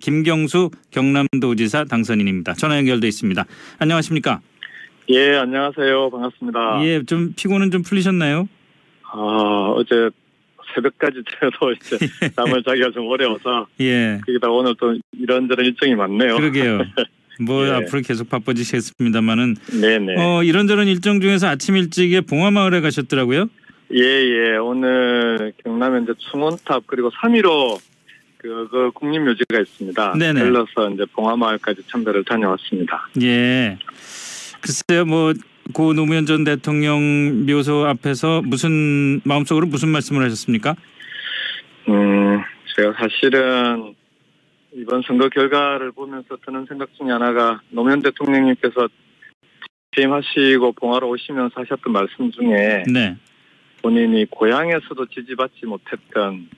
김경수 경남도지사 당선인입니다. 전화 연결돼 있습니다. 안녕하십니까? 예, 안녕하세요. 반갑습니다. 예, 좀 피곤은 좀 풀리셨나요? 아, 어제 새벽까지 저도 이제 잠을 자기가 좀 어려워서 예, 거기다 오늘 또 이런저런 일정이 많네요. 그러게요. 뭐 예. 앞으로 계속 바빠지시겠습니다만은 네네. 어, 이런저런 일정 중에서 아침 일찍에 봉화마을에 가셨더라고요. 예, 예. 오늘 경남에 이제 충원탑 그리고 3.15 그, 그 국립묘지가 있습니다. 네네. 들러서 이제 봉화마을까지 참배를 다녀왔습니다. 예. 글쎄요, 뭐, 고 노무현 전 대통령 묘소 앞에서 무슨, 마음속으로 무슨 말씀을 하셨습니까? 음, 제가 사실은 이번 선거 결과를 보면서 드는 생각 중에 하나가 노무현 대통령님께서 취임하시고 봉화로 오시면서 하셨던 말씀 중에 네. 본인이 고향에서도 지지받지 못했던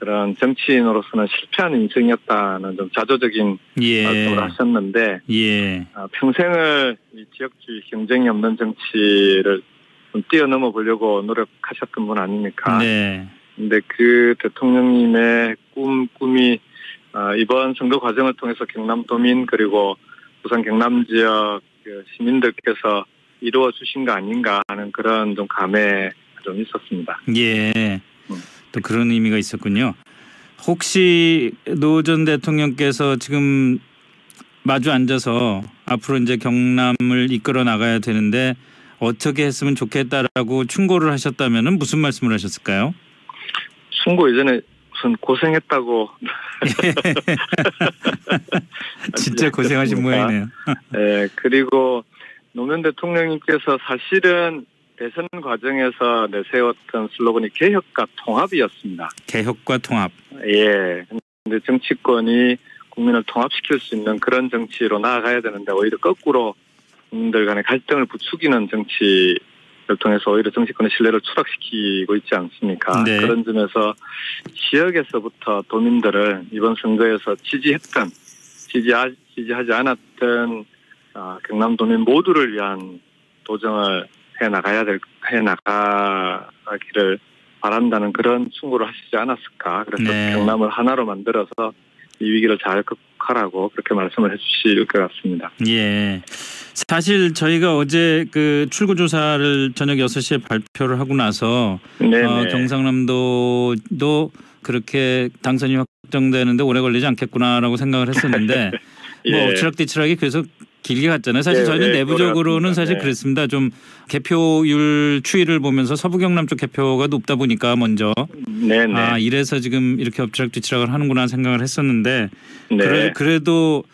그런 정치인으로서는 실패한 인생이었다는 좀 자조적인 예. 말씀을 하셨는데 예. 아, 평생을 이 지역주의 경쟁이 없는 정치를 좀 뛰어넘어 보려고 노력하셨던 분 아닙니까? 네. 근데 그 대통령님의 꿈 꿈이 아, 이번 선거 과정을 통해서 경남도민 그리고 부산 경남 지역 그 시민들께서 이루어 주신 거 아닌가 하는 그런 좀 감회가 좀 있었습니다. 예. 음. 또 그런 의미가 있었군요. 혹시 노 전 대통령께서 지금 마주 앉아서 앞으로 이제 경남을 이끌어 나가야 되는데 어떻게 했으면 좋겠다라고 충고를 하셨다면은 무슨 말씀을 하셨을까요? 충고 이전에 무슨 고생했다고 진짜 고생하신 모양이네요. 예, 그리고 노무현 대통령님께서 사실은 대선 과정에서 내세웠던 슬로건이 개혁과 통합이었습니다. 개혁과 통합. 예. 근데 정치권이 국민을 통합시킬 수 있는 그런 정치로 나아가야 되는데 오히려 거꾸로 국민들 간의 갈등을 부추기는 정치를 통해서 오히려 정치권의 신뢰를 추락시키고 있지 않습니까? 네. 그런 점에서 지역에서부터 도민들을 이번 선거에서 지지했던 지지하, 지지하지 않았던 아, 경남 도민 모두를 위한 도정을 해 나가야 될, 해 나가기를 바란다는 그런 충고를 하시지 않았을까. 그래서 네. 경남을 하나로 만들어서 이 위기를 잘 극복하라고 그렇게 말씀을 해주실 것 같습니다. 예. 사실 저희가 어제 그 출구 조사를 저녁 6시에 발표를 하고 나서 네네. 어, 경상남도도 그렇게 당선이 확정되는데 오래 걸리지 않겠구나라고 생각을 했었는데 뭐 예. 엎치락뒤치락이 계속 길게 갔잖아요. 사실 예, 저희는 예, 내부적으로는. 사실 네. 그랬습니다. 좀 개표율 추이를 보면서 서부 경남 쪽 개표가 높다 보니까 먼저 네네. 아 이래서 지금 이렇게 엎치락뒤치락을 하는구나 생각을 했었는데 네. 그래, 그래도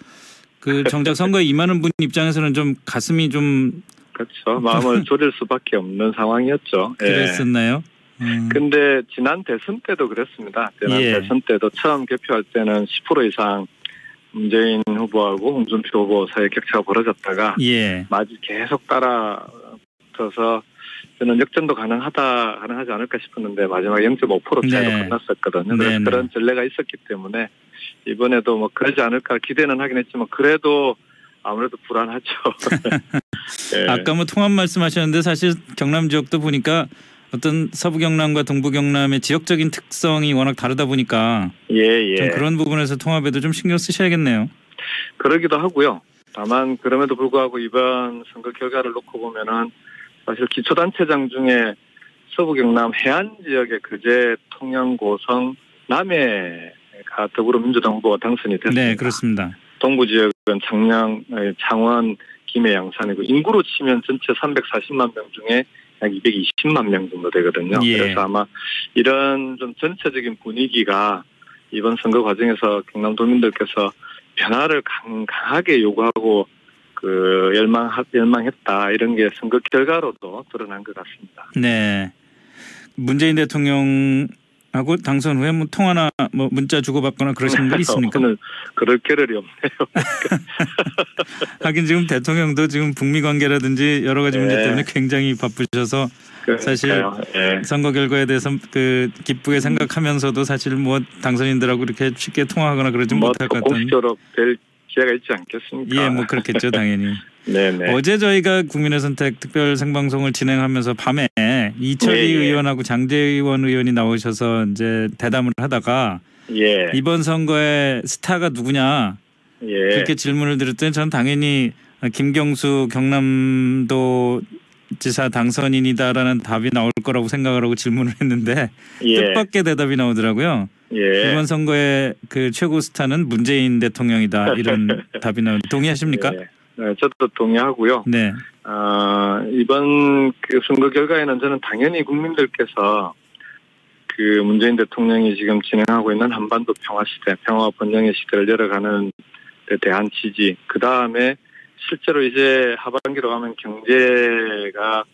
그 정작 선거에 임하는 분 입장에서는 좀 가슴이 좀 그렇죠. 마음을 졸일 수밖에 없는 상황이었죠. 예. 그랬었나요? 음, 근데 지난 대선 때도 그랬습니다. 지난 예. 대선 때도 처음 개표할 때는 10% 이상 문재인 후보하고 홍준표 후보 사이에 격차가 벌어졌다가 예. 마지 계속 따라 붙어서 저는 역전도 가능하다 가능하지 않을까 싶었는데 마지막 0.5% 차이로 네. 끝났었거든요. 네, 그래서 네. 그런 전례가 있었기 때문에 이번에도 뭐 그러지 않을까 기대는 하긴 했지만 그래도 아무래도 불안하죠. 예. 아까 뭐 통합 말씀하셨는데 사실 경남 지역도 보니까 어떤 서부 경남과 동부 경남의 지역적인 특성이 워낙 다르다 보니까 예, 예. 좀 그런 부분에서 통합에도 좀 신경 쓰셔야겠네요. 그러기도 하고요. 다만 그럼에도 불구하고 이번 선거 결과를 놓고 보면은 사실 기초단체장 중에 서부 경남 해안 지역의 그제 통영 고성 남해가 더불어민주당 후보가 당선이 됐습니다. 네, 그렇습니다. 동부 지역은 아니, 창원, 김해, 양산이고 인구로 치면 전체 340만 명 중에 약 220만 명 정도 되거든요. 예. 그래서 아마 이런 좀 전체적인 분위기가 이번 선거 과정에서 경남 도민들께서 변화를 강, 강하게 요구하고 그 열망 열망했다 이런 게 선거 결과로도 드러난 것 같습니다. 네. 문재인 대통령 하고 당선 후에 뭐 통화나 뭐 문자 주고받거나 그러신 분 있습니까? 오늘 그럴 겨를이 없네요. 하긴 지금 대통령도 지금 북미 관계라든지 여러 가지 문제 네. 때문에 굉장히 바쁘셔서 사실 그러니까요. 예. 선거 결과에 대해서 그 기쁘게 생각하면서도 사실 뭐 당선인들하고 이렇게 쉽게 통화하거나 그러지 뭐 못할 것 같은. 공식적으로 뵐 기회가 있지 않겠습니까? 예, 뭐 그렇겠죠, 당연히. 네네. 어제 저희가 국민의 선택 특별 생방송을 진행하면서 밤에 이철희 예, 예. 의원하고 장재원 의원이 나오셔서 이제 대담을 하다가 예. 이번 선거의 스타가 누구냐 예. 그렇게 질문을 드렸더니 전 당연히 김경수 경남도 지사 당선인이다라는 답이 나올 거라고 생각을 하고 질문을 했는데 예. 뜻밖의 대답이 나오더라고요. 예. 이번 선거의 그 최고 스타는 문재인 대통령이다 이런 답이 나오. 동의하십니까? 예. 네, 저도 동의하고요. 네. 아, 이번 그 선거 결과에는 저는 당연히 국민들께서 그 문재인 대통령이 지금 진행하고 있는 한반도 평화 시대, 평화 번영의 시대를 열어가는 데 대한 지지, 그 다음에 실제로 이제 하반기로 가면 경제가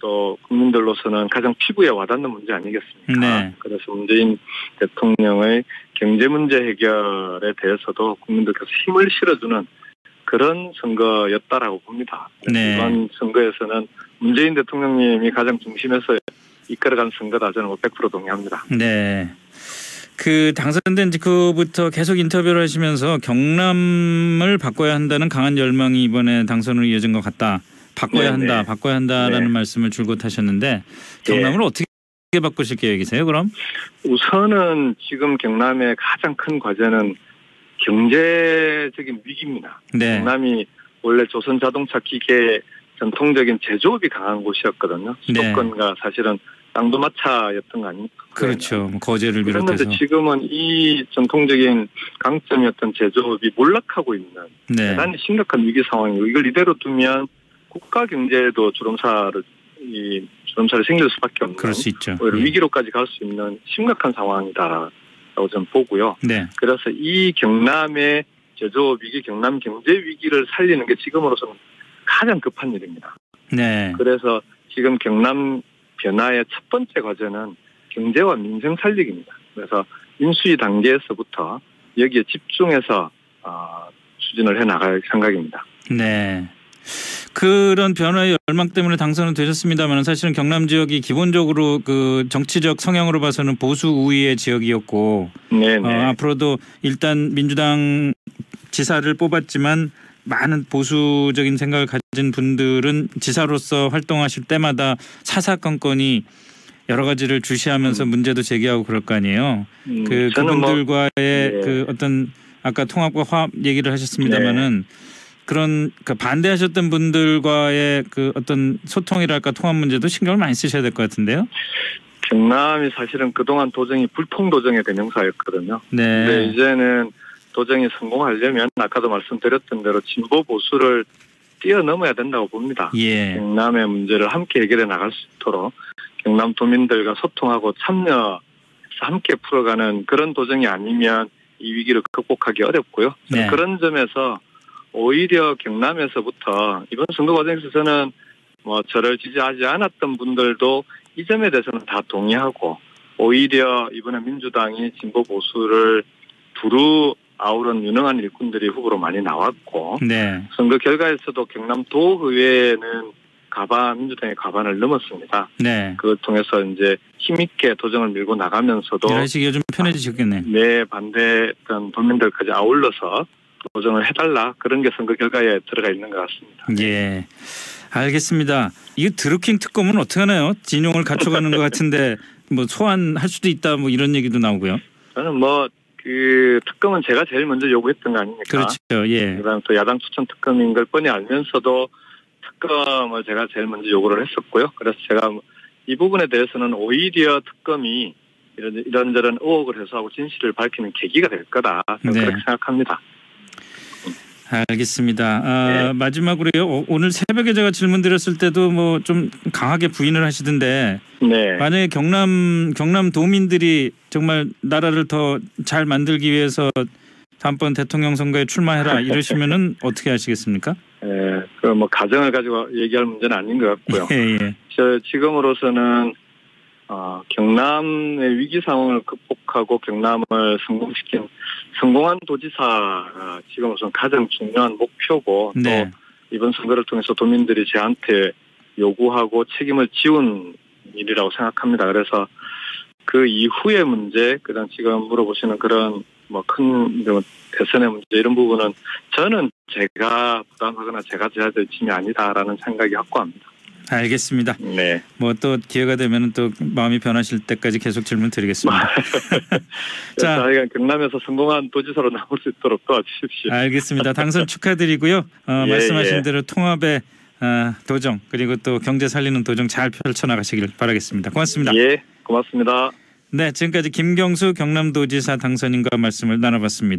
또 국민들로서는 가장 피부에 와닿는 문제 아니겠습니까? 네. 그래서 문재인 대통령의 경제 문제 해결에 대해서도 국민들께서 힘을 실어주는 그런 선거였다라고 봅니다. 네. 이번 선거에서는 문재인 대통령님이 가장 중심에서 이끌어간 선거다 저는 100% 동의합니다. 네. 그 당선된 직후부터 계속 인터뷰를 하시면서 경남을 바꿔야 한다는 강한 열망이 이번에 당선으로 이어진 것 같다. 바꿔야 네, 한다. 네. 바꿔야 한다라는 네. 말씀을 줄곧 하셨는데 경남을 어떻게 바꾸실 계획이세요? 그럼? 우선은 지금 경남의 가장 큰 과제는 경제적인 위기입니다. 네. 경남이 원래 조선 자동차 기계 전통적인 제조업이 강한 곳이었거든요. 네. 수도권과 사실은 땅도 마차였던 거 아닙니까? 그렇죠. 뭐 거제를 그런데 비롯해서. 지금은 이 전통적인 강점이었던 제조업이 몰락하고 있는 네. 대단히 심각한 위기 상황이고 이걸 이대로 두면 국가 경제도 주름살을 이 주름살이 생길 수밖에 없는 그럴 수 있죠. 오히려 예. 위기로까지 갈 수 있는 심각한 상황이다 라고 저는 보고요. 네. 그래서 이 경남의 제조업 위기, 경남 경제 위기를 살리는 게 지금으로서는 가장 급한 일입니다. 네. 그래서 지금 경남 변화의 첫 번째 과제는 경제와 민생 살리기입니다. 그래서 인수위 단계에서부터 여기에 집중해서 어, 추진을 해 나갈 생각입니다. 네. 그런 변화의 열망 때문에 당선은 되셨습니다만 사실은 경남 지역이 기본적으로 그 정치적 성향으로 봐서는 보수 우위의 지역이었고 네, 어, 네. 앞으로도 일단 민주당 지사를 뽑았지만 많은 보수적인 생각을 가진 분들은 지사로서 활동하실 때마다 사사건건이 여러 가지를 주시하면서 문제도 제기하고 그럴 거 아니에요. 음, 그뭐 그분들과의 예. 그 어떤 아까 통합과 화합 얘기를 하셨습니다마는 네. 그런 그 반대하셨던 분들과의 그 어떤 소통이랄까 통합 문제도 신경을 많이 쓰셔야 될 것 같은데요. 경남이 사실은 그동안 도정이 불통 도정의 대명사였거든요. 근데 네. 이제는 도정이 성공하려면 아까도 말씀드렸던 대로 진보 보수를 뛰어넘어야 된다고 봅니다. 예. 경남의 문제를 함께 해결해 나갈 수 있도록 경남 도민들과 소통하고 참여해서 함께 풀어가는 그런 도정이 아니면 이 위기를 극복하기 어렵고요. 네. 그런 점에서 오히려 경남에서부터 이번 선거 과정에서 저는 뭐 저를 지지하지 않았던 분들도 이 점에 대해서는 다 동의하고 오히려 이번에 민주당이 진보 보수를 두루 아우른 유능한 일꾼들이 후보로 많이 나왔고 네. 선거 결과에서도 경남 도의회는 가반 민주당의 가반을 넘었습니다. 네. 그걸 통해서 이제 힘있게 도정을 밀고 나가면서도 일하시기가 좀 편해지셨겠네. 내 반대했던 도민들까지 아울러서 도정을 해달라 그런 게 선거 결과에 들어가 있는 것 같습니다. 예. 알겠습니다. 이 드루킹 특검은 어떻게 하나요? 진용을 갖춰가는 것 같은데 뭐 소환할 수도 있다 뭐 이런 얘기도 나오고요. 저는 뭐 그 특검은 제가 제일 먼저 요구했던 거 아닙니까? 그렇죠. 예. 그다음 또 야당 추천 특검인 걸 뻔히 알면서도 특검을 제가 제일 먼저 요구를 했었고요. 그래서 제가 이 부분에 대해서는 오히려 특검이 이런 이런저런 의혹을 해소하고 진실을 밝히는 계기가 될 거다. 네. 그렇게 생각합니다. 알겠습니다. 아, 네. 마지막으로요. 오- 오늘 새벽에 제가 질문 드렸을 때도 뭐 좀 강하게 부인을 하시던데 네. 만약에 경남 경남 도민들이 정말 나라를 더 잘 만들기 위해서 다음번 대통령 선거에 출마해라 이러시면은 어떻게 하시겠습니까? 예, 그뭐 가정을 가지고 얘기할 문제는 아닌 것 같고요. 예, 예. 저 지금으로서는 어, 경남의 위기 상황을 극복하고 경남을 성공시킨 성공한 도지사가 지금으로서는 가장 중요한 목표고 네. 또 이번 선거를 통해서 도민들이 저한테 요구하고 책임을 지운 일이라고 생각합니다. 그래서 그 이후의 문제, 그다음 지금 물어보시는 그런 뭐 큰 대선의 문제 이런 부분은 저는 제가 부담하거나 제가 제야 될 짐이 아니다라는 생각이 확고합니다. 알겠습니다. 네. 뭐 또 기회가 되면 또 마음이 변하실 때까지 계속 질문 드리겠습니다. 자. 자, 저희가 경남에서 성공한 도지사로 남을 수 있도록 도와주십시오. 알겠습니다. 당선 축하드리고요. 어, 예, 말씀하신 예. 대로 통합의 어, 도정 그리고 또 경제 살리는 도정 잘 펼쳐나가시길 바라겠습니다. 고맙습니다. 예, 고맙습니다. 네, 지금까지 김경수 경남도지사 당선인과 말씀을 나눠봤습니다.